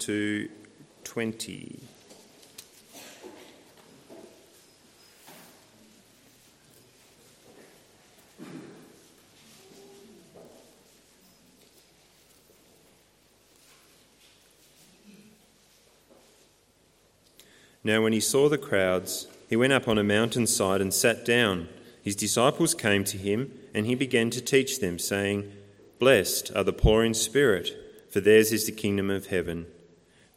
to 20. Now, when he saw the crowds, he went up on a mountainside and sat down. His disciples came to him, and he began to teach them, saying, Blessed are the poor in spirit, for theirs is the kingdom of heaven.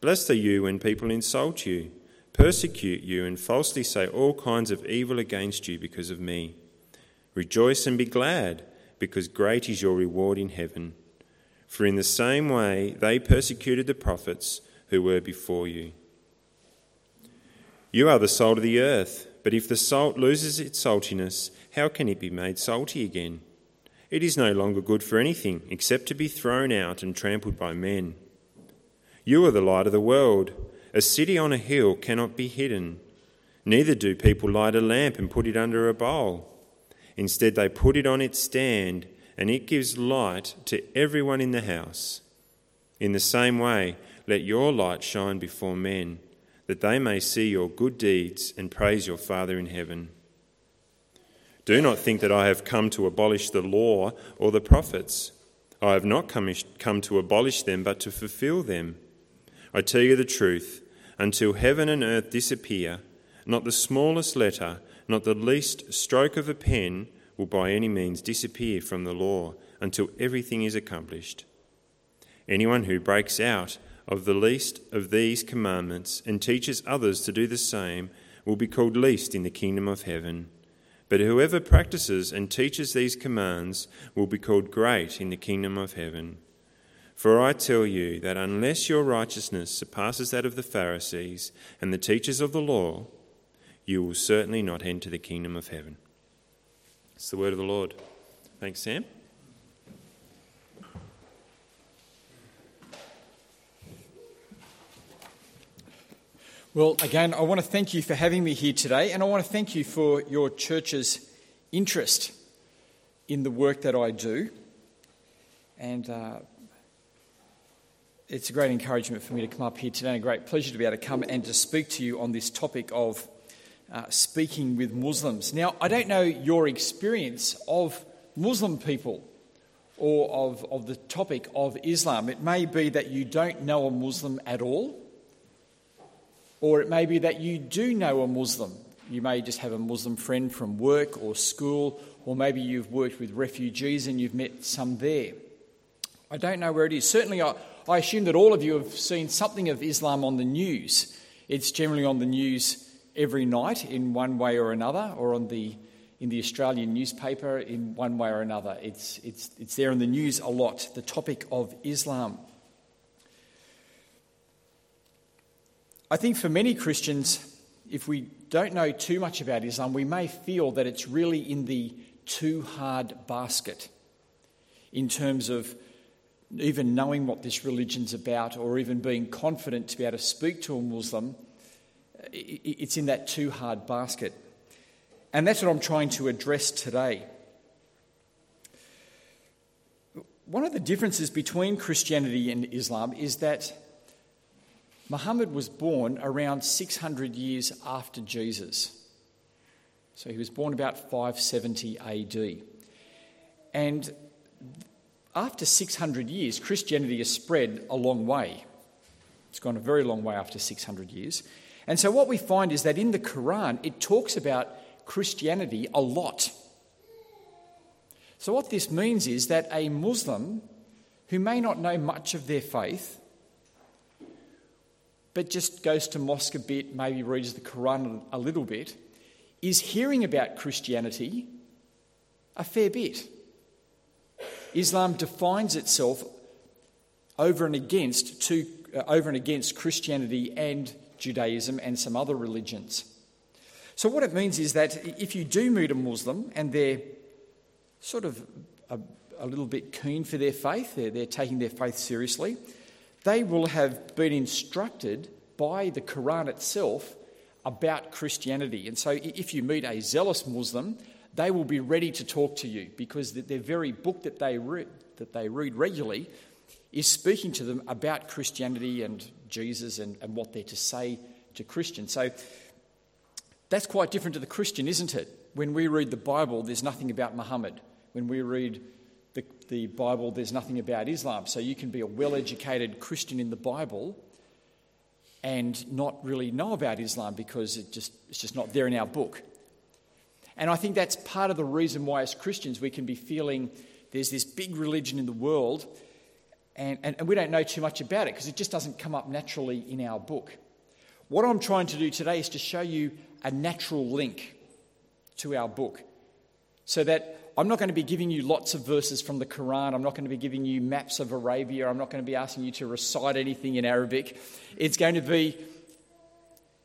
Blessed are you when people insult you, persecute you, and falsely say all kinds of evil against you because of me. Rejoice and be glad, because great is your reward in heaven. For in the same way they persecuted the prophets who were before you. You are the salt of the earth, but if the salt loses its saltiness, how can it be made salty again? It is no longer good for anything except to be thrown out and trampled by men. You are the light of the world. A city on a hill cannot be hidden. Neither do people light a lamp and put it under a bowl. Instead, they put it on its stand, and it gives light to everyone in the house. In the same way, let your light shine before men that they may see your good deeds and praise your Father in heaven. Do not think that I have come to abolish the law or the prophets. I have not come, to abolish them, but to fulfill them. I tell you the truth, until heaven and earth disappear, not the smallest letter, not the least stroke of a pen will by any means disappear from the law until everything is accomplished. Anyone who breaks out of the least of these commandments and teaches others to do the same will be called least in the kingdom of heaven. But whoever practices and teaches these commands will be called great in the kingdom of heaven. For I tell you that unless your righteousness surpasses that of the Pharisees and the teachers of the law, you will certainly not enter the kingdom of heaven. It's the word of the Lord. Thanks, Sam. Well, again, I want to thank you for having me here today, and I want to thank you for your church's interest in the work that I do. And uh, it's a great encouragement for me to come up here today, and a great pleasure to be able to come and to speak to you on this topic of uh, speaking with Muslims. Now, I don't know your experience of Muslim people or of, of the topic of Islam. It may be that you don't know a Muslim at all or it may be that you do know a Muslim. You may just have a Muslim friend from work or school, or maybe you've worked with refugees and you've met some there. I don't know where it is. Certainly, I, I assume that all of you have seen something of Islam on the news. It's generally on the news every night in one way or another, or on the in the Australian newspaper in one way or another. It's, it's, it's there in the news a lot, the topic of Islam. I think for many Christians, if we don't know too much about Islam, we may feel that it's really in the too hard basket in terms of even knowing what this religion's about or even being confident to be able to speak to a Muslim. It's in that too hard basket. And that's what I'm trying to address today. One of the differences between Christianity and Islam is that Muhammad was born around 600 years after Jesus. So he was born about 570 AD. And after 600 years, Christianity has spread a long way. It's gone a very long way after 600 years. And so what we find is that in the Quran, it talks about Christianity a lot. So what this means is that a Muslim who may not know much of their faith but just goes to mosque a bit, maybe reads the Quran a little bit, is hearing about Christianity a fair bit. Islam defines itself over and against two uh, over and against Christianity and Judaism and some other religions. So, what it means is that if you do meet a Muslim and they're sort of a, a little bit keen for their faith, they're, they're taking their faith seriously, they will have been instructed by the Quran itself about Christianity. And so, if you meet a zealous Muslim, they will be ready to talk to you because their very book that they read, that they read regularly is speaking to them about Christianity and Jesus and, and what they're to say to Christians. So that's quite different to the Christian, isn't it? When we read the Bible, there's nothing about Muhammad. When we read the, the Bible, there's nothing about Islam. So you can be a well educated Christian in the Bible and not really know about Islam because it just, it's just not there in our book. And I think that's part of the reason why, as Christians, we can be feeling there's this big religion in the world and, and, and we don't know too much about it because it just doesn't come up naturally in our book. What I'm trying to do today is to show you a natural link to our book so that I'm not going to be giving you lots of verses from the Quran. I'm not going to be giving you maps of Arabia. I'm not going to be asking you to recite anything in Arabic. It's going to be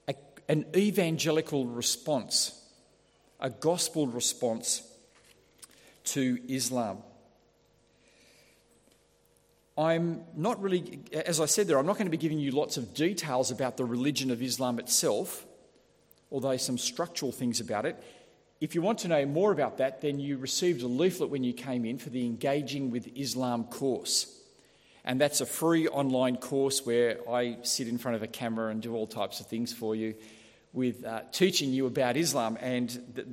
a, an evangelical response, a gospel response to Islam. I'm not really, as I said there, I'm not going to be giving you lots of details about the religion of Islam itself, although some structural things about it. If you want to know more about that, then you received a leaflet when you came in for the Engaging with Islam course. And that's a free online course where I sit in front of a camera and do all types of things for you with uh, teaching you about Islam. And th-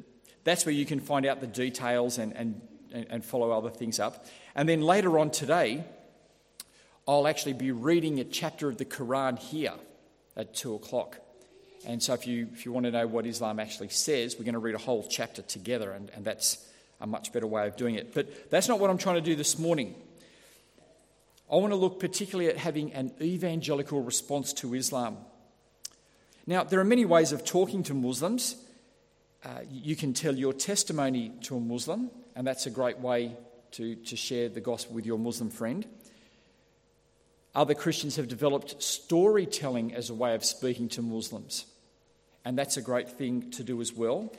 that's where you can find out the details and, and, and follow other things up. And then later on today, I'll actually be reading a chapter of the Quran here at two o'clock. And so, if you, if you want to know what Islam actually says, we're going to read a whole chapter together, and, and that's a much better way of doing it. But that's not what I'm trying to do this morning. I want to look particularly at having an evangelical response to Islam. Now, there are many ways of talking to Muslims. Uh, you can tell your testimony to a Muslim, and that's a great way to, to share the gospel with your Muslim friend. Other Christians have developed storytelling as a way of speaking to Muslims, and that's a great thing to do as well.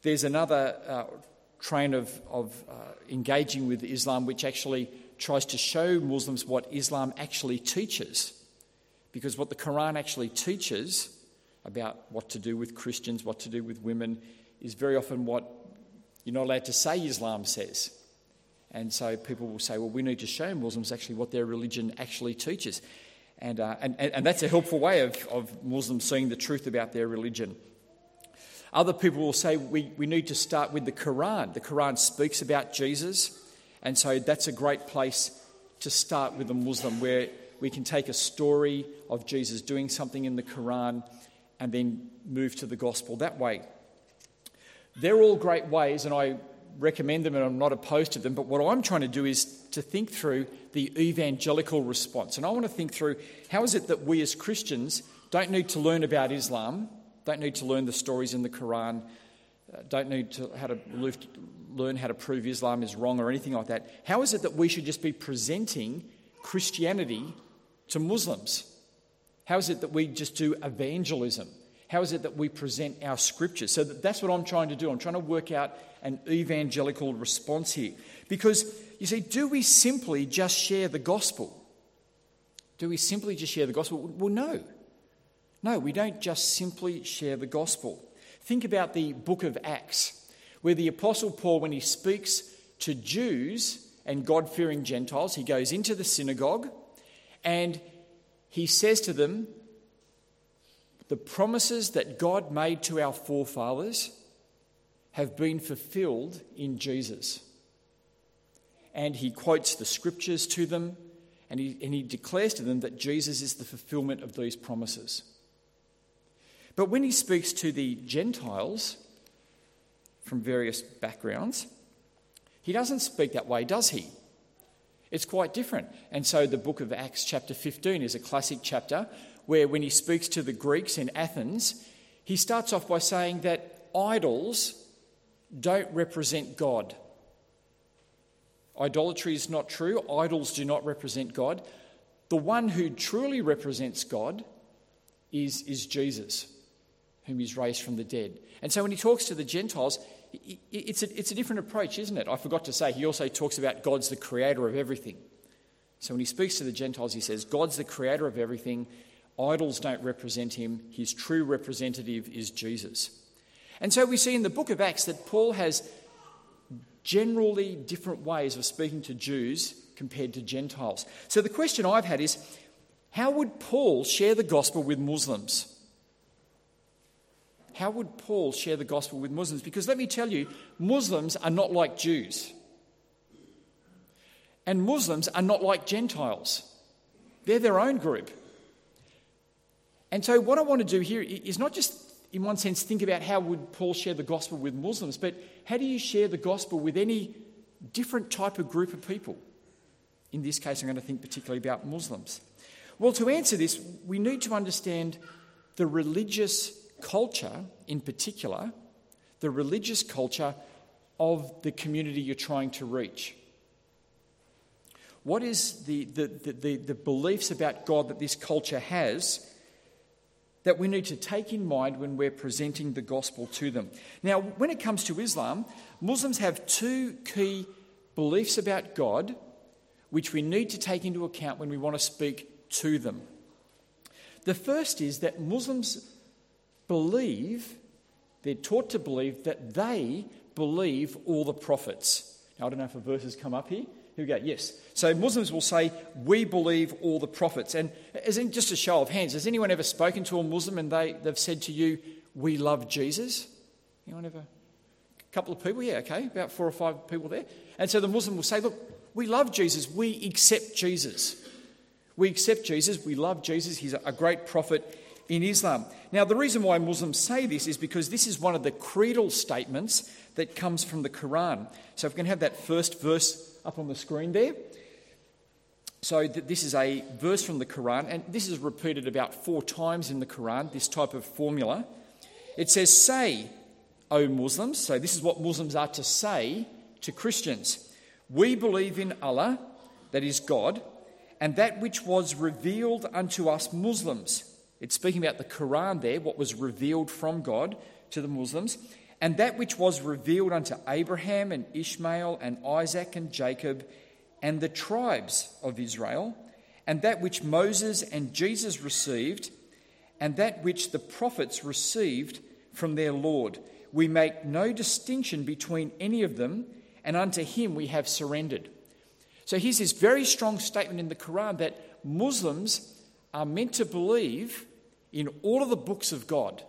There's another uh, train of, of uh, engaging with Islam which actually tries to show Muslims what Islam actually teaches. Because what the Quran actually teaches about what to do with Christians, what to do with women, is very often what you're not allowed to say Islam says. And so people will say, well, we need to show Muslims actually what their religion actually teaches. And, uh, and, and that's a helpful way of, of Muslims seeing the truth about their religion. Other people will say we, we need to start with the Quran. The Quran speaks about Jesus, and so that's a great place to start with a Muslim where we can take a story of Jesus doing something in the Quran and then move to the gospel that way. They're all great ways, and I recommend them and I'm not opposed to them, but what I'm trying to do is to think through the evangelical response. And I want to think through how is it that we as Christians don't need to learn about Islam, don't need to learn the stories in the Quran, uh, don't need to how to learn how to prove Islam is wrong or anything like that. How is it that we should just be presenting Christianity to Muslims? How is it that we just do evangelism? How is it that we present our scriptures? So that's what I'm trying to do. I'm trying to work out an evangelical response here. Because, you see, do we simply just share the gospel? Do we simply just share the gospel? Well, no. No, we don't just simply share the gospel. Think about the book of Acts, where the Apostle Paul, when he speaks to Jews and God fearing Gentiles, he goes into the synagogue and he says to them, The promises that God made to our forefathers have been fulfilled in Jesus. And he quotes the scriptures to them and he, and he declares to them that Jesus is the fulfillment of these promises. But when he speaks to the Gentiles from various backgrounds, he doesn't speak that way, does he? It's quite different. And so the book of Acts, chapter 15, is a classic chapter where when he speaks to the Greeks in Athens, he starts off by saying that idols don't represent God. Idolatry is not true, idols do not represent God. the one who truly represents God is, is Jesus, whom he's raised from the dead. And so when he talks to the Gentiles, it's a, it's a different approach, isn't it? I forgot to say, he also talks about God's the creator of everything. So when he speaks to the Gentiles, he says, God's the creator of everything. Idols don't represent him. His true representative is Jesus. And so we see in the book of Acts that Paul has generally different ways of speaking to Jews compared to Gentiles. So the question I've had is how would Paul share the gospel with Muslims? How would Paul share the gospel with Muslims? Because let me tell you, Muslims are not like Jews. And Muslims are not like Gentiles. They're their own group. And so, what I want to do here is not just, in one sense, think about how would Paul share the gospel with Muslims, but how do you share the gospel with any different type of group of people? In this case, I'm going to think particularly about Muslims. Well, to answer this, we need to understand the religious culture, in particular, the religious culture of the community you're trying to reach. What is the, the, the, the, beliefs about God that this culture has that we need to take in mind when we're presenting the gospel to them? Now, when it comes to Islam, Muslims have two key beliefs about God which we need to take into account when we want to speak to them. The first is that Muslims believe, they're taught to believe that they believe all the prophets. Now, I don't know if a verse has come up here. Here we go. Yes. So Muslims will say, We believe all the prophets. And as in just a show of hands, has anyone ever spoken to a Muslim and they, they've said to you, We love Jesus? Anyone ever? A couple of people? Yeah, okay. About four or five people there. And so the Muslim will say, Look, we love Jesus. We accept Jesus. We accept Jesus. We love Jesus. He's a great prophet in Islam. Now, the reason why Muslims say this is because this is one of the creedal statements that comes from the Quran. So, if we can have that first verse up on the screen there. So, this is a verse from the Quran, and this is repeated about four times in the Quran, this type of formula. It says, Say, O Muslims, so this is what Muslims are to say to Christians. We believe in Allah, that is God, and that which was revealed unto us Muslims it's speaking about the Quran there, what was revealed from God to the Muslims, and that which was revealed unto Abraham and Ishmael and Isaac and Jacob and the tribes of Israel, and that which Moses and Jesus received, and that which the prophets received from their Lord. We make no distinction between any of them, and unto him we have surrendered. So here's this very strong statement in the Quran that Muslims are meant to believe in all of the books of God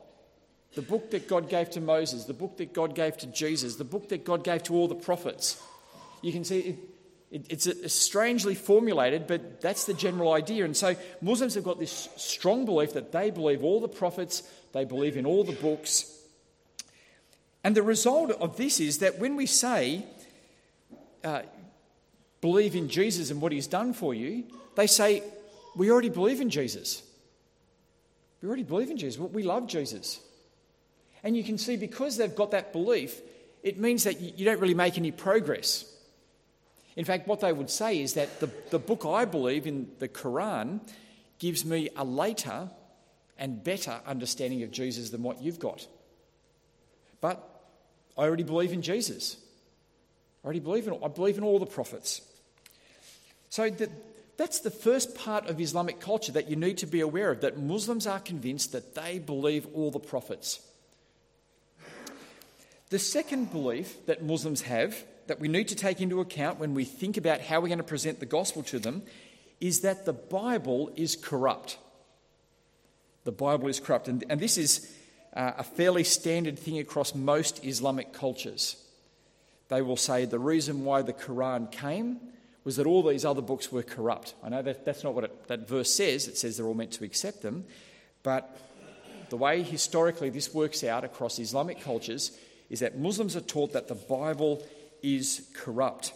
the book that God gave to Moses, the book that God gave to Jesus, the book that God gave to all the prophets. You can see it, it, it's strangely formulated, but that's the general idea. And so Muslims have got this strong belief that they believe all the prophets, they believe in all the books. And the result of this is that when we say, uh, believe in Jesus and what he's done for you, they say, we already believe in Jesus. We already believe in Jesus. We love Jesus. And you can see because they've got that belief, it means that you don't really make any progress. In fact, what they would say is that the, the book I believe in, the Quran, gives me a later and better understanding of Jesus than what you've got. But I already believe in Jesus. I already believe in I believe in all the prophets. So the, that's the first part of Islamic culture that you need to be aware of that Muslims are convinced that they believe all the prophets. The second belief that Muslims have that we need to take into account when we think about how we're going to present the gospel to them is that the Bible is corrupt. The Bible is corrupt. And, and this is uh, a fairly standard thing across most Islamic cultures. They will say the reason why the Quran came was that all these other books were corrupt. I know that that's not what it, that verse says, it says they're all meant to accept them, but the way historically this works out across Islamic cultures is that Muslims are taught that the Bible is corrupt.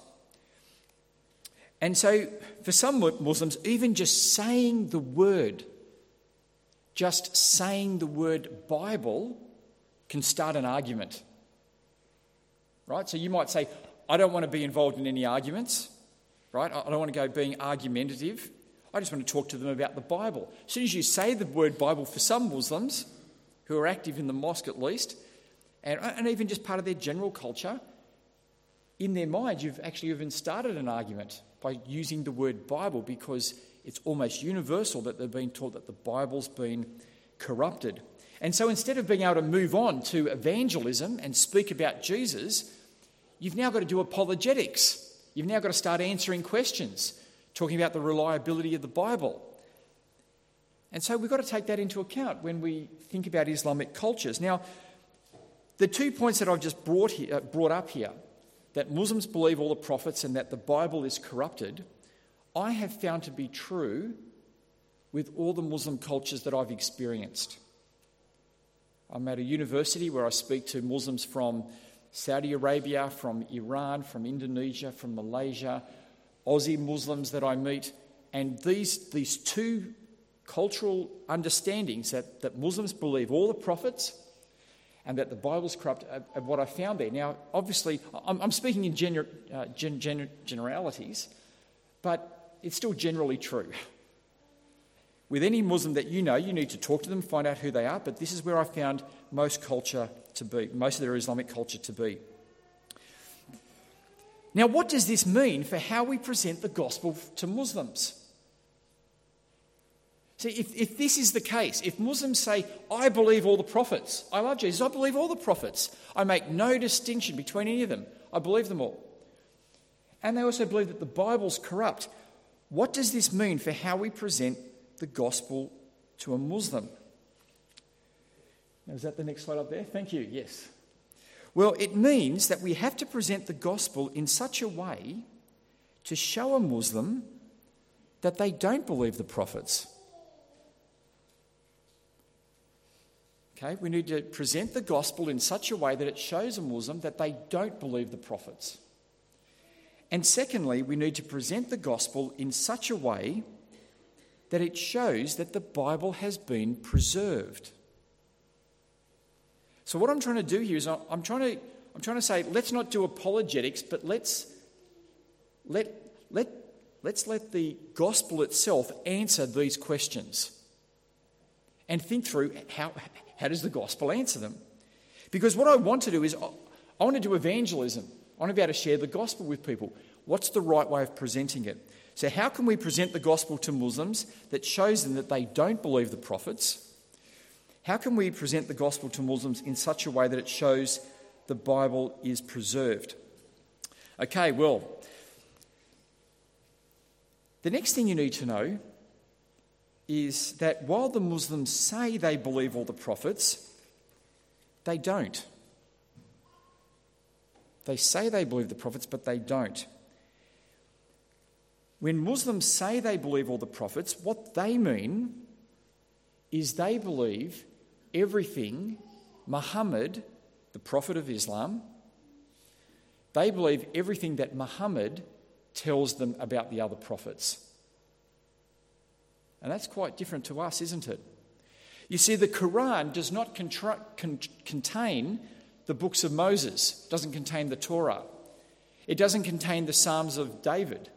And so, for some Muslims, even just saying the word, just saying the word Bible, can start an argument. Right? So you might say, I don't want to be involved in any arguments right? I don't want to go being argumentative. I just want to talk to them about the Bible. As soon as you say the word Bible for some Muslims, who are active in the mosque at least, and, and even just part of their general culture, in their mind, you've actually even started an argument by using the word Bible because it's almost universal that they've been taught that the Bible's been corrupted. And so instead of being able to move on to evangelism and speak about Jesus, you've now got to do apologetics. You've now got to start answering questions, talking about the reliability of the Bible. And so we've got to take that into account when we think about Islamic cultures. Now, the two points that I've just brought, here, uh, brought up here that Muslims believe all the prophets and that the Bible is corrupted I have found to be true with all the Muslim cultures that I've experienced. I'm at a university where I speak to Muslims from Saudi Arabia, from Iran, from Indonesia, from Malaysia, Aussie Muslims that I meet, and these, these two cultural understandings that, that Muslims believe all the prophets and that the Bible's corrupt are, what I found there. Now, obviously, I'm, I'm speaking in gener, uh, gen, gen, generalities, but it's still generally true. With any Muslim that you know, you need to talk to them, find out who they are, but this is where I found most culture to be, most of their Islamic culture to be. Now, what does this mean for how we present the gospel to Muslims? See, if, if this is the case, if Muslims say, I believe all the prophets, I love Jesus, I believe all the prophets, I make no distinction between any of them, I believe them all. And they also believe that the Bible's corrupt. What does this mean for how we present the gospel to a Muslim? Is that the next slide up there? Thank you, yes. Well, it means that we have to present the gospel in such a way to show a Muslim that they don't believe the prophets Okay, we need to present the gospel in such a way that it shows a Muslim that they don't believe the prophets. And secondly, we need to present the gospel in such a way that it shows that the Bible has been preserved. So, what I'm trying to do here is I'm trying to, I'm trying to say, let's not do apologetics, but let's let, let, let's let the gospel itself answer these questions and think through how, how does the gospel answer them? Because what I want to do is, I want to do evangelism. I want to be able to share the gospel with people. What's the right way of presenting it? So, how can we present the gospel to Muslims that shows them that they don't believe the prophets? How can we present the gospel to Muslims in such a way that it shows the Bible is preserved? Okay, well, the next thing you need to know is that while the Muslims say they believe all the prophets, they don't. They say they believe the prophets, but they don't. When Muslims say they believe all the prophets, what they mean is they believe everything Muhammad, the prophet of Islam, they believe everything that Muhammad tells them about the other prophets. And that's quite different to us, isn't it? You see, the Quran does not contra- con- contain the books of Moses, it doesn't contain the Torah, it doesn't contain the Psalms of David.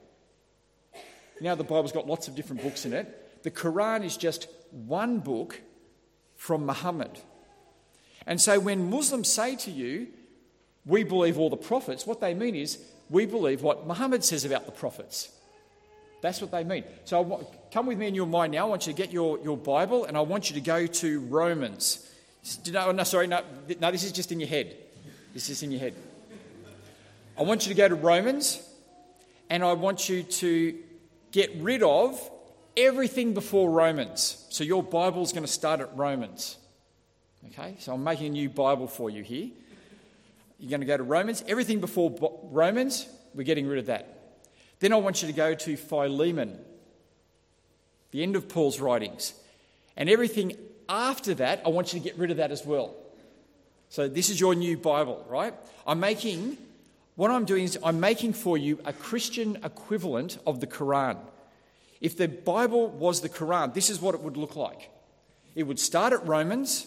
Now, the Bible's got lots of different books in it. The Quran is just one book from Muhammad. And so, when Muslims say to you, we believe all the prophets, what they mean is, we believe what Muhammad says about the prophets. That's what they mean. So come with me in your mind now. I want you to get your, your Bible and I want you to go to Romans. No, no, sorry, no, no, this is just in your head. This is in your head. I want you to go to Romans and I want you to get rid of everything before Romans. So your Bible's going to start at Romans. Okay, so I'm making a new Bible for you here. You're going to go to Romans. Everything before Romans, we're getting rid of that. Then I want you to go to Philemon, the end of Paul's writings. And everything after that, I want you to get rid of that as well. So this is your new Bible, right? I'm making, what I'm doing is I'm making for you a Christian equivalent of the Quran. If the Bible was the Quran, this is what it would look like. It would start at Romans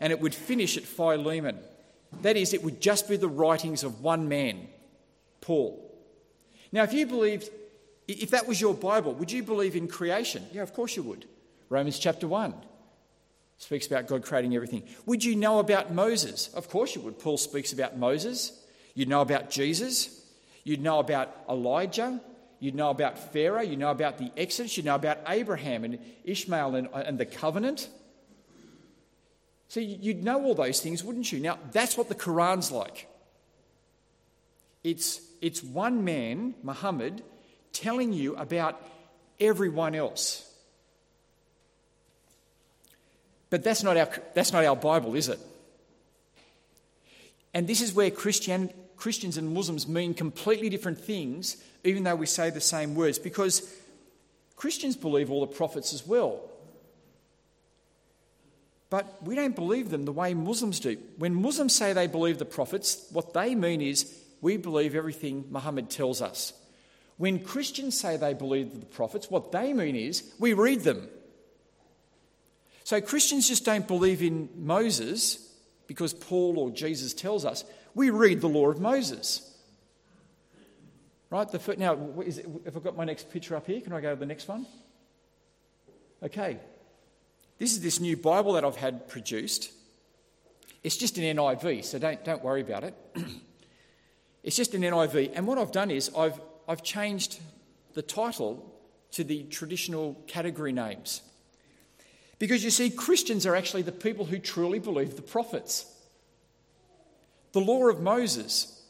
and it would finish at Philemon. That is, it would just be the writings of one man, Paul. Now, if you believed If that was your Bible, would you believe in creation? Yeah, of course you would. Romans chapter 1 speaks about God creating everything. Would you know about Moses? Of course you would. Paul speaks about Moses. You'd know about Jesus. You'd know about Elijah. You'd know about Pharaoh. You'd know about the Exodus. You'd know about Abraham and Ishmael and, and the covenant. So you'd know all those things, wouldn't you? Now, that's what the Quran's like. It's, it's one man, Muhammad, telling you about everyone else. But that's not our, that's not our Bible, is it? And this is where Christian, Christians and Muslims mean completely different things, even though we say the same words, because Christians believe all the prophets as well. But we don't believe them the way Muslims do. When Muslims say they believe the prophets, what they mean is we believe everything Muhammad tells us. When Christians say they believe the prophets, what they mean is we read them. So Christians just don't believe in Moses because Paul or Jesus tells us. We read the law of Moses. Right? The, now, is it, have I got my next picture up here? Can I go to the next one? Okay. This is this new Bible that I've had produced. It's just an NIV, so don't, don't worry about it. it's just an NIV. And what I've done is I've, I've changed the title to the traditional category names. Because you see, Christians are actually the people who truly believe the prophets. The law of Moses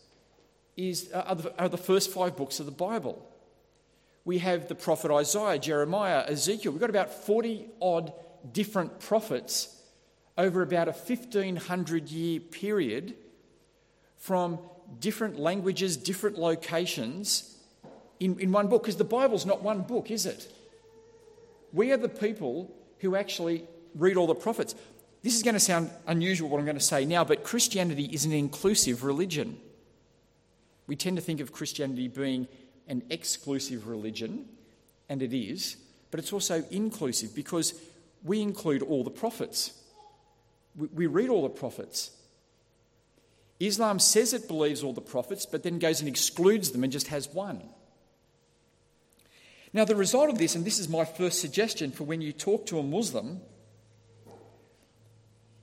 is, uh, are, the, are the first five books of the Bible. We have the prophet Isaiah, Jeremiah, Ezekiel. We've got about 40 odd different prophets over about a 1500 year period from different languages, different locations in, in one book. Because the Bible's not one book, is it? We are the people who actually read all the prophets. This is going to sound unusual, what I'm going to say now, but Christianity is an inclusive religion. We tend to think of Christianity being an exclusive religion, and it is, but it's also inclusive because we include all the prophets. We, read all the prophets. Islam says it believes all the prophets, but then goes and excludes them and just has one. Now, the result of this, and this is my first suggestion for when you talk to a Muslim,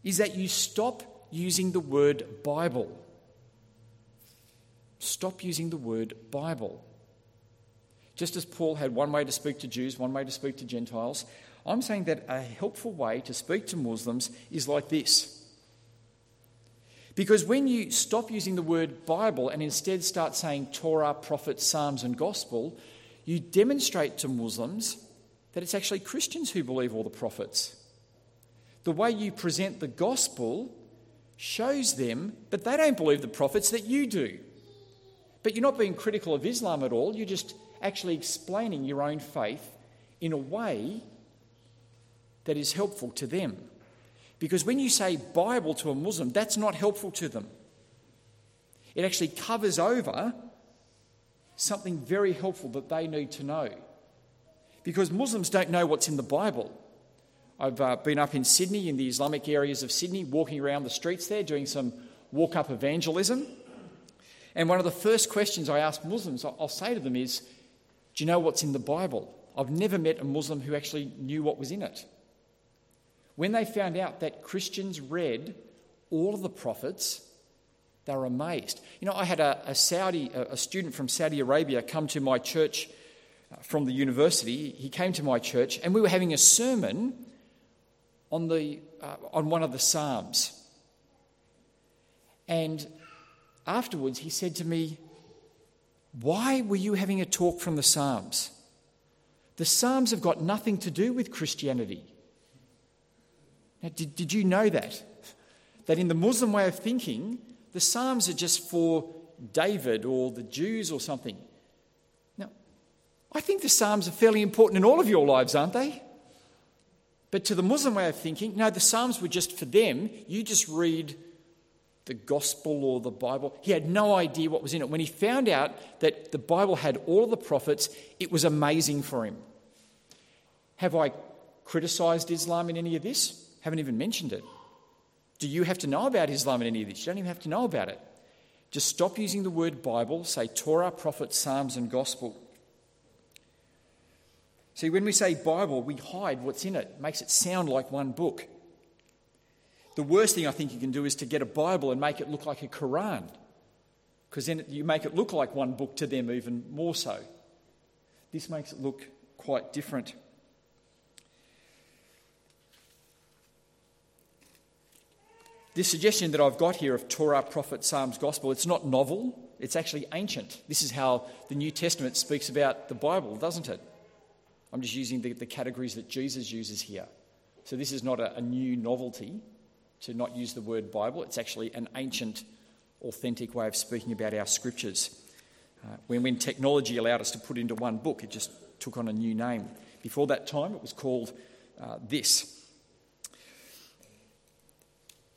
is that you stop using the word Bible. Stop using the word Bible. Just as Paul had one way to speak to Jews, one way to speak to Gentiles, I'm saying that a helpful way to speak to Muslims is like this. Because when you stop using the word Bible and instead start saying Torah, prophets, Psalms, and Gospel, you demonstrate to Muslims that it's actually Christians who believe all the prophets. The way you present the gospel shows them that they don't believe the prophets that you do. But you're not being critical of Islam at all, you're just actually explaining your own faith in a way that is helpful to them. Because when you say Bible to a Muslim, that's not helpful to them. It actually covers over something very helpful that they need to know. Because Muslims don't know what's in the Bible. I've uh, been up in Sydney, in the Islamic areas of Sydney, walking around the streets there, doing some walk up evangelism. And one of the first questions I ask Muslims, I'll say to them is, Do you know what's in the Bible? I've never met a Muslim who actually knew what was in it. When they found out that Christians read all of the prophets, they were amazed. You know, I had a, a Saudi, a, a student from Saudi Arabia come to my church uh, from the university. He came to my church, and we were having a sermon on, the, uh, on one of the Psalms. And afterwards, he said to me, Why were you having a talk from the Psalms? The Psalms have got nothing to do with Christianity. Now, did, did you know that? That in the Muslim way of thinking, the Psalms are just for David or the Jews or something. Now, I think the Psalms are fairly important in all of your lives, aren't they? But to the Muslim way of thinking, no, the Psalms were just for them. You just read the Gospel or the Bible. He had no idea what was in it. When he found out that the Bible had all of the prophets, it was amazing for him. Have I criticised Islam in any of this? Haven't even mentioned it. Do you have to know about Islam in any of this? You don't even have to know about it. Just stop using the word Bible, say Torah, prophets, Psalms, and Gospel. See, when we say Bible, we hide what's in it, makes it sound like one book. The worst thing I think you can do is to get a Bible and make it look like a Quran, because then you make it look like one book to them even more so. This makes it look quite different. This suggestion that I've got here of Torah, Prophet, Psalms, Gospel, it's not novel, it's actually ancient. This is how the New Testament speaks about the Bible, doesn't it? I'm just using the, the categories that Jesus uses here. So this is not a, a new novelty to not use the word Bible, it's actually an ancient, authentic way of speaking about our scriptures. Uh, when, when technology allowed us to put into one book, it just took on a new name. Before that time, it was called uh, this.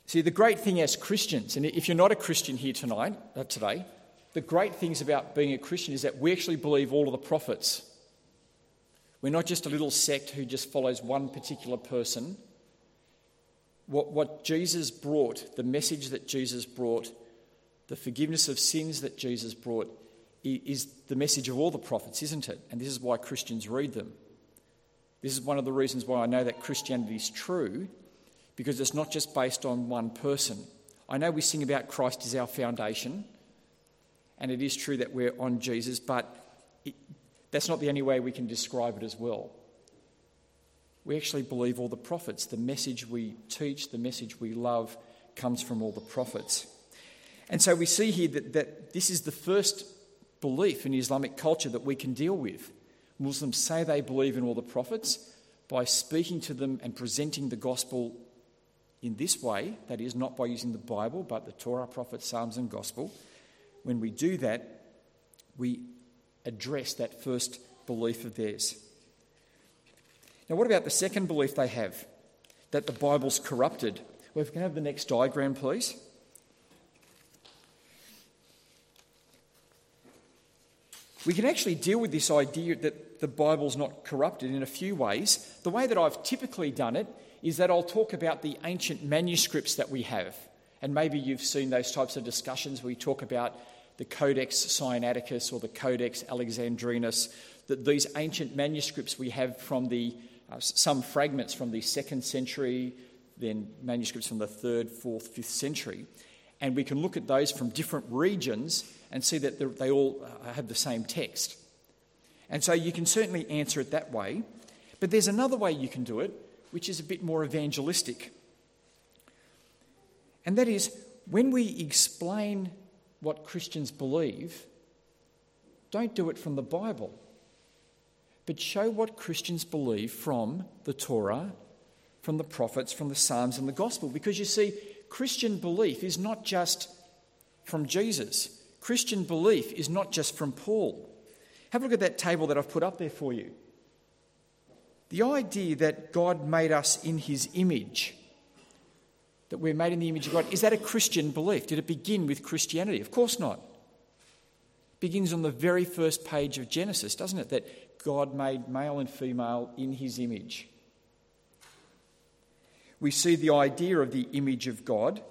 See, the great thing as Christians, and if you're not a Christian here tonight, uh, today, the great things about being a Christian is that we actually believe all of the prophets. We're not just a little sect who just follows one particular person. What, what Jesus brought, the message that Jesus brought, the forgiveness of sins that Jesus brought, is the message of all the prophets, isn't it? And this is why Christians read them. This is one of the reasons why I know that Christianity is true, because it's not just based on one person. I know we sing about Christ as our foundation, and it is true that we're on Jesus, but it, that's not the only way we can describe it as well. We actually believe all the prophets. The message we teach, the message we love, comes from all the prophets. And so we see here that, that this is the first belief in Islamic culture that we can deal with. Muslims say they believe in all the prophets by speaking to them and presenting the gospel in this way that is, not by using the Bible, but the Torah, prophets, Psalms, and gospel. When we do that, we address that first belief of theirs. Now, what about the second belief they have? That the Bible's corrupted. Well, if we can have the next diagram, please. We can actually deal with this idea that the Bible's not corrupted in a few ways. The way that I've typically done it is that I'll talk about the ancient manuscripts that we have. And maybe you've seen those types of discussions where we talk about the Codex Sinaiticus or the Codex Alexandrinus, that these ancient manuscripts we have from the, uh, some fragments from the second century, then manuscripts from the third, fourth, fifth century. And we can look at those from different regions and see that they all uh, have the same text. And so you can certainly answer it that way. But there's another way you can do it, which is a bit more evangelistic. And that is when we explain what Christians believe, don't do it from the Bible, but show what Christians believe from the Torah, from the prophets, from the Psalms, and the Gospel. Because you see, Christian belief is not just from Jesus, Christian belief is not just from Paul. Have a look at that table that I've put up there for you. The idea that God made us in his image that we're made in the image of God, is that a Christian belief? Did it begin with Christianity? Of course not. It begins on the very first page of Genesis, doesn't it? That God made male and female in his image. We see the idea of the image of God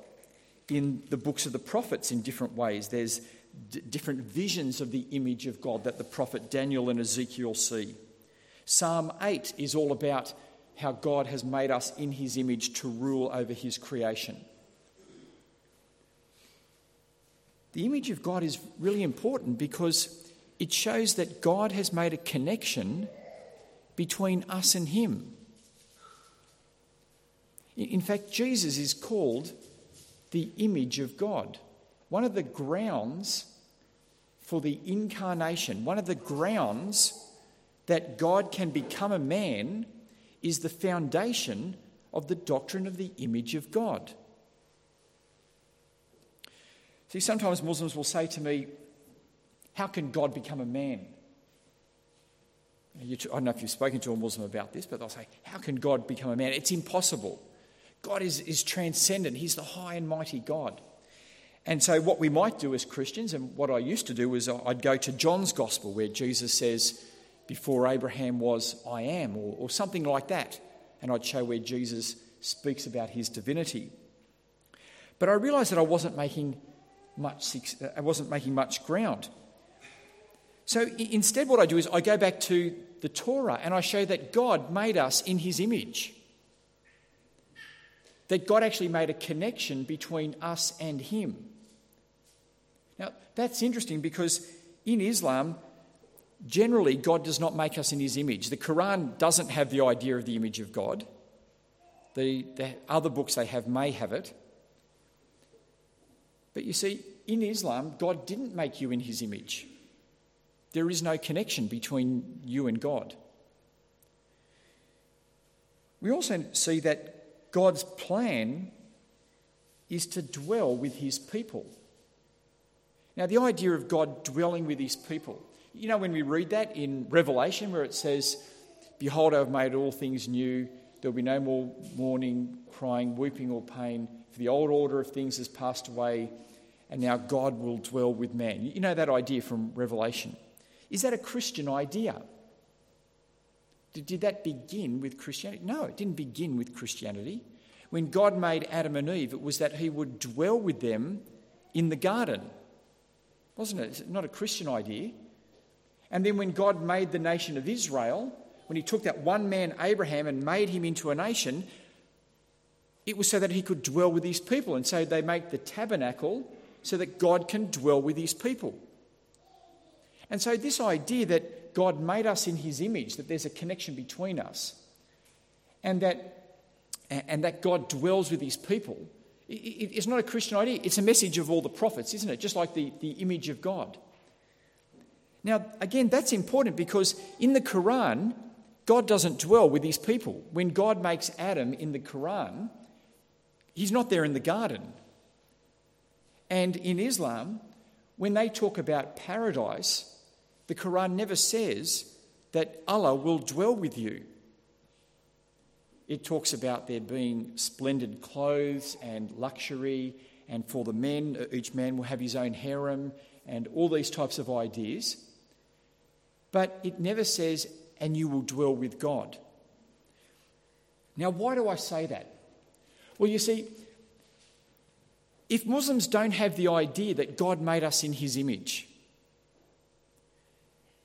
in the books of the prophets in different ways. There's d- different visions of the image of God that the prophet Daniel and Ezekiel see. Psalm 8 is all about how God has made us in his image to rule over his creation. The image of God is really important because it shows that God has made a connection between us and him. In fact, Jesus is called the image of God. One of the grounds for the incarnation, one of the grounds that God can become a man is the foundation of the doctrine of the image of God. See, sometimes Muslims will say to me, How can God become a man? I don't know if you've spoken to a Muslim about this, but they'll say, How can God become a man? It's impossible. God is, is transcendent, He's the high and mighty God. And so, what we might do as Christians, and what I used to do, was I'd go to John's Gospel where Jesus says, before Abraham was, I am, or, or something like that. And I'd show where Jesus speaks about his divinity. But I realised that I wasn't making much, uh, I wasn't making much ground. So instead, what I do is I go back to the Torah and I show that God made us in his image. That God actually made a connection between us and him. Now, that's interesting because in Islam, generally, God does not make us in his image. The Quran doesn't have the idea of the image of God. The, the other books they have may have it. But you see, in Islam, God didn't make you in his image. There is no connection between you and God. We also see that God's plan is to dwell with his people. Now, the idea of God dwelling with his people, you know, when we read that in Revelation, where it says, Behold, I have made all things new, there'll be no more mourning, crying, weeping, or pain, for the old order of things has passed away, and now God will dwell with man. You know that idea from Revelation. Is that a Christian idea? Did that begin with Christianity? No, it didn't begin with Christianity. When God made Adam and Eve, it was that he would dwell with them in the garden. Wasn't it? It's not a Christian idea. And then when God made the nation of Israel, when he took that one man, Abraham, and made him into a nation, it was so that he could dwell with his people. And so they make the tabernacle so that God can dwell with his people. And so, this idea that God made us in his image, that there's a connection between us, and that, and that God dwells with his people, it's not a Christian idea. It's a message of all the prophets, isn't it? Just like the, the image of God. Now, again, that's important because in the Quran, God doesn't dwell with his people. When God makes Adam in the Quran, he's not there in the garden. And in Islam, when they talk about paradise, the Quran never says that Allah will dwell with you. It talks about there being splendid clothes and luxury, and for the men, each man will have his own harem, and all these types of ideas. But it never says, and you will dwell with God. Now, why do I say that? Well, you see, if Muslims don't have the idea that God made us in his image,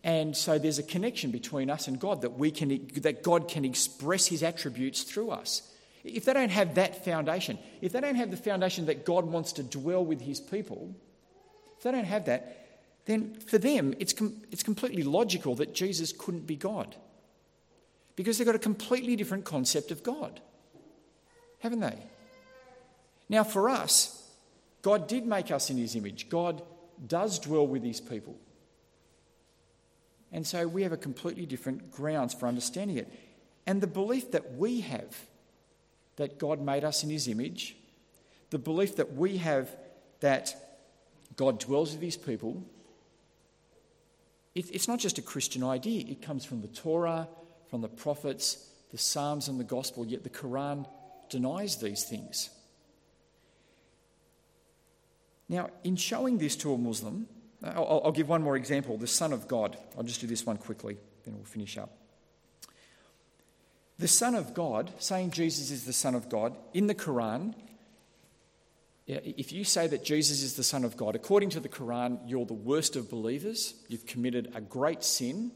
and so there's a connection between us and God that, we can, that God can express his attributes through us. If they don't have that foundation, if they don't have the foundation that God wants to dwell with his people, if they don't have that, then for them it's, com- it's completely logical that Jesus couldn't be God. Because they've got a completely different concept of God, haven't they? Now, for us, God did make us in his image. God does dwell with his people. And so we have a completely different grounds for understanding it. And the belief that we have that God made us in his image, the belief that we have that God dwells with his people, it, it's not just a Christian idea. It comes from the Torah, from the prophets, the Psalms, and the Gospel, yet the Quran denies these things. Now, in showing this to a Muslim, I'll, I'll give one more example the Son of God. I'll just do this one quickly, then we'll finish up. The Son of God, saying Jesus is the Son of God, in the Quran, if you say that Jesus is the Son of God, according to the Quran, you're the worst of believers, you've committed a great sin,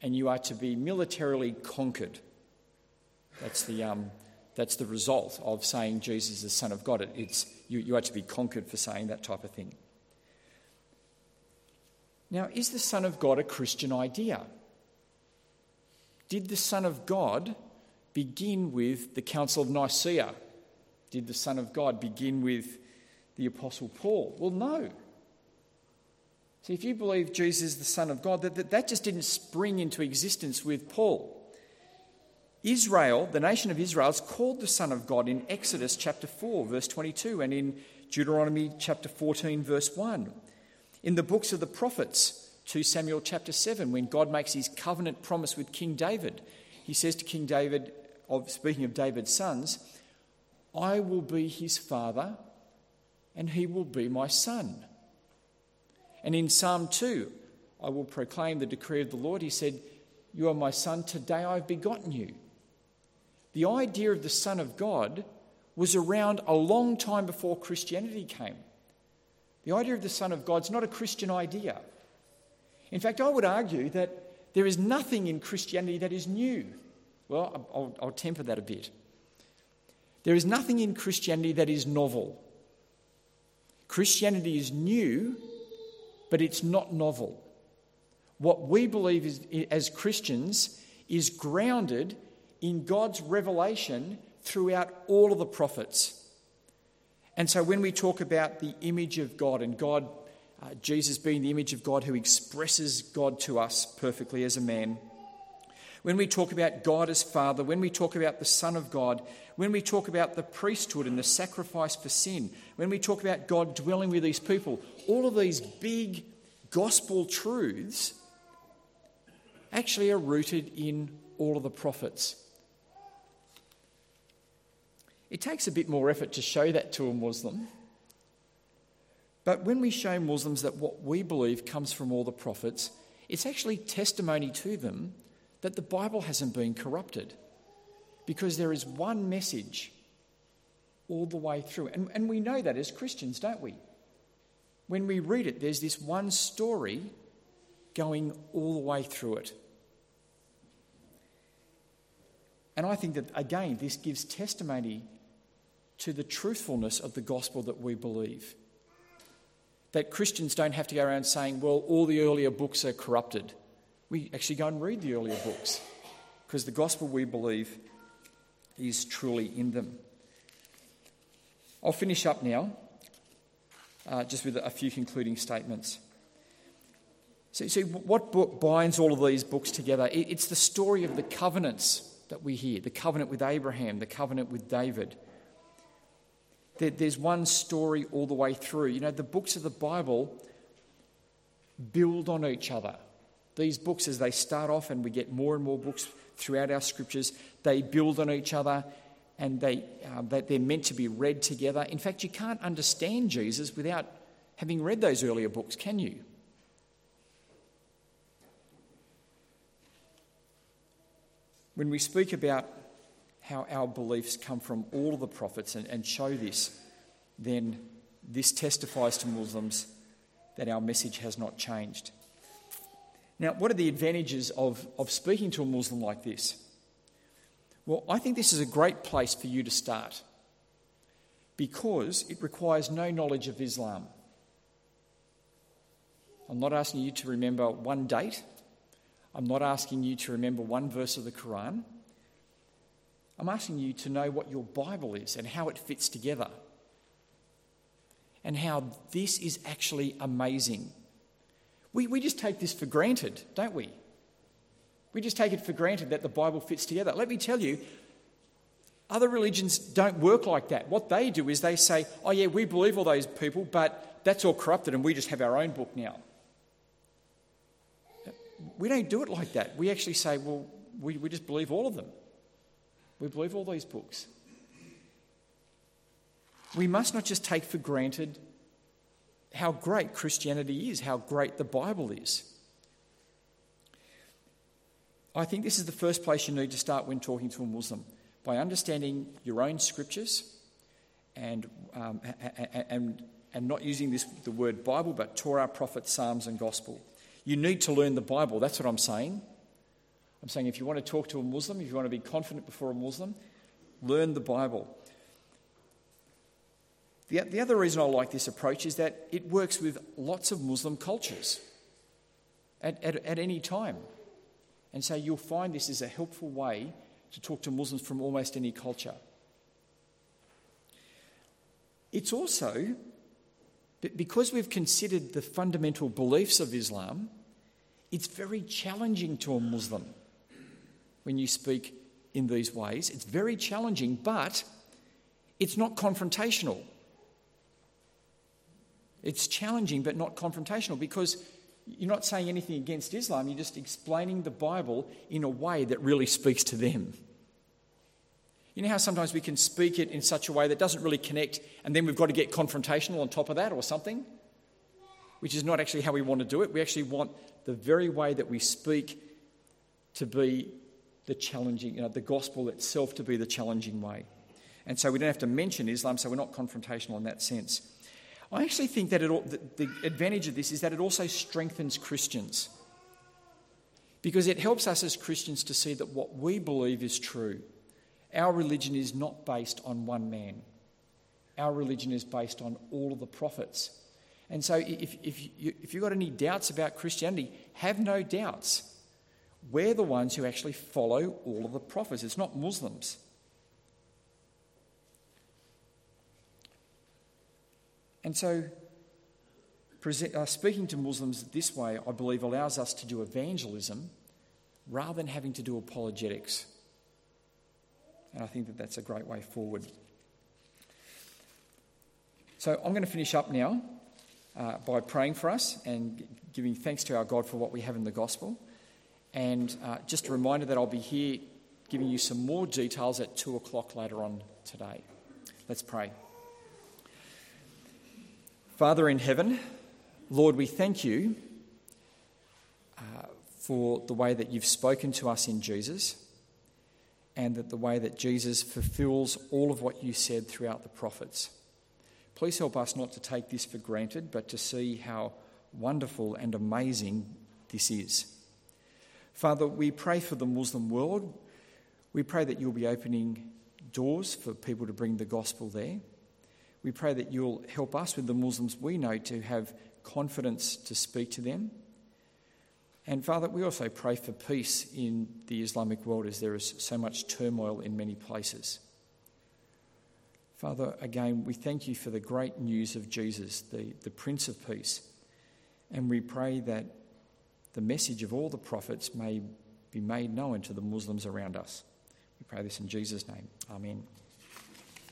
and you are to be militarily conquered. That's the, um, that's the result of saying Jesus is the Son of God. It's, you, you are to be conquered for saying that type of thing. Now, is the Son of God a Christian idea? Did the Son of God begin with the Council of Nicaea? Did the Son of God begin with the Apostle Paul? Well, no. See, if you believe Jesus is the Son of God, that, that just didn't spring into existence with Paul. Israel, the nation of Israel, is called the Son of God in Exodus chapter 4, verse 22, and in Deuteronomy chapter 14, verse 1 in the books of the prophets, 2 Samuel chapter 7, when God makes his covenant promise with King David. He says to King David, of, speaking of David's sons, I will be his father and he will be my son. And in Psalm 2, I will proclaim the decree of the Lord. He said, You are my son, today I've begotten you. The idea of the Son of God was around a long time before Christianity came. The idea of the Son of God is not a Christian idea. In fact, I would argue that there is nothing in Christianity that is new. Well, I'll, I'll temper that a bit. There is nothing in Christianity that is novel. Christianity is new, but it's not novel. What we believe is, as Christians is grounded in God's revelation throughout all of the prophets. And so when we talk about the image of God and God, uh, Jesus being the image of God who expresses God to us perfectly as a man, when we talk about God as Father, when we talk about the Son of God, when we talk about the priesthood and the sacrifice for sin, when we talk about God dwelling with these people, all of these big gospel truths actually are rooted in all of the prophets. It takes a bit more effort to show that to a Muslim. But when we show Muslims that what we believe comes from all the prophets, it's actually testimony to them that the Bible hasn't been corrupted because there is one message all the way through. And, and we know that as Christians, don't we? When we read it, there's this one story going all the way through it. And I think that, again, this gives testimony to the truthfulness of the gospel that we believe. That Christians don't have to go around saying, well, all the earlier books are corrupted. We actually go and read the earlier books because the gospel we believe is truly in them. I'll finish up now uh, just with a few concluding statements. See, see, what book binds all of these books together? It's the story of the covenants that we hear the covenant with Abraham, the covenant with David. There's one story all the way through. You know, the books of the Bible build on each other. These books, as they start off, and we get more and more books throughout our scriptures, they build on each other and they, uh, they're meant to be read together. In fact, you can't understand Jesus without having read those earlier books, can you? When we speak about how our beliefs come from all of the prophets and, and show this, then this testifies to Muslims that our message has not changed. Now, what are the advantages of, of speaking to a Muslim like this? Well, I think this is a great place for you to start because it requires no knowledge of Islam. I'm not asking you to remember one date. I'm not asking you to remember one verse of the Quran. I'm asking you to know what your Bible is and how it fits together. And how this is actually amazing. We, we just take this for granted, don't we? We just take it for granted that the Bible fits together. Let me tell you, other religions don't work like that. What they do is they say, oh, yeah, we believe all those people, but that's all corrupted and we just have our own book now. We don't do it like that. We actually say, well, we, we just believe all of them. We believe all these books. We must not just take for granted how great Christianity is, how great the Bible is. I think this is the first place you need to start when talking to a Muslim by understanding your own scriptures and, um, and, and not using this, the word Bible, but Torah, prophets, Psalms, and Gospel. You need to learn the Bible. That's what I'm saying. I'm saying if you want to talk to a Muslim, if you want to be confident before a Muslim, learn the Bible. The, the other reason I like this approach is that it works with lots of Muslim cultures at, at, at any time. And so you'll find this is a helpful way to talk to Muslims from almost any culture. It's also because we've considered the fundamental beliefs of Islam, it's very challenging to a Muslim when you speak in these ways. It's very challenging, but it's not confrontational. It's challenging but not confrontational because you're not saying anything against Islam, you're just explaining the Bible in a way that really speaks to them. You know how sometimes we can speak it in such a way that doesn't really connect, and then we've got to get confrontational on top of that or something? Which is not actually how we want to do it. We actually want the very way that we speak to be the challenging, you know, the gospel itself to be the challenging way. And so we don't have to mention Islam, so we're not confrontational in that sense. I actually think that the, the advantage of this is that it also strengthens Christians. because it helps us as Christians to see that what we believe is true. Our religion is not based on one man, our religion is based on all of the prophets. And so, if, if, you, if you've got any doubts about Christianity, have no doubts. We're the ones who actually follow all of the prophets, it's not Muslims. And so, uh, speaking to Muslims this way, I believe, allows us to do evangelism rather than having to do apologetics. And I think that that's a great way forward. So I'm going to finish up now uh, by praying for us and giving thanks to our God for what we have in the gospel. And uh, just a reminder that I'll be here giving you some more details at two o'clock later on today. Let's pray. Father in heaven, Lord, we thank you uh, for the way that you've spoken to us in Jesus and that the way that Jesus fulfills all of what you said throughout the prophets. Please help us not to take this for granted, but to see how wonderful and amazing this is. Father, we pray for the Muslim world. We pray that you'll be opening doors for people to bring the gospel there. We pray that you'll help us with the Muslims we know to have confidence to speak to them. And Father, we also pray for peace in the Islamic world as there is so much turmoil in many places. Father, again, we thank you for the great news of Jesus, the, the Prince of Peace. And we pray that the message of all the prophets may be made known to the Muslims around us. We pray this in Jesus' name. Amen.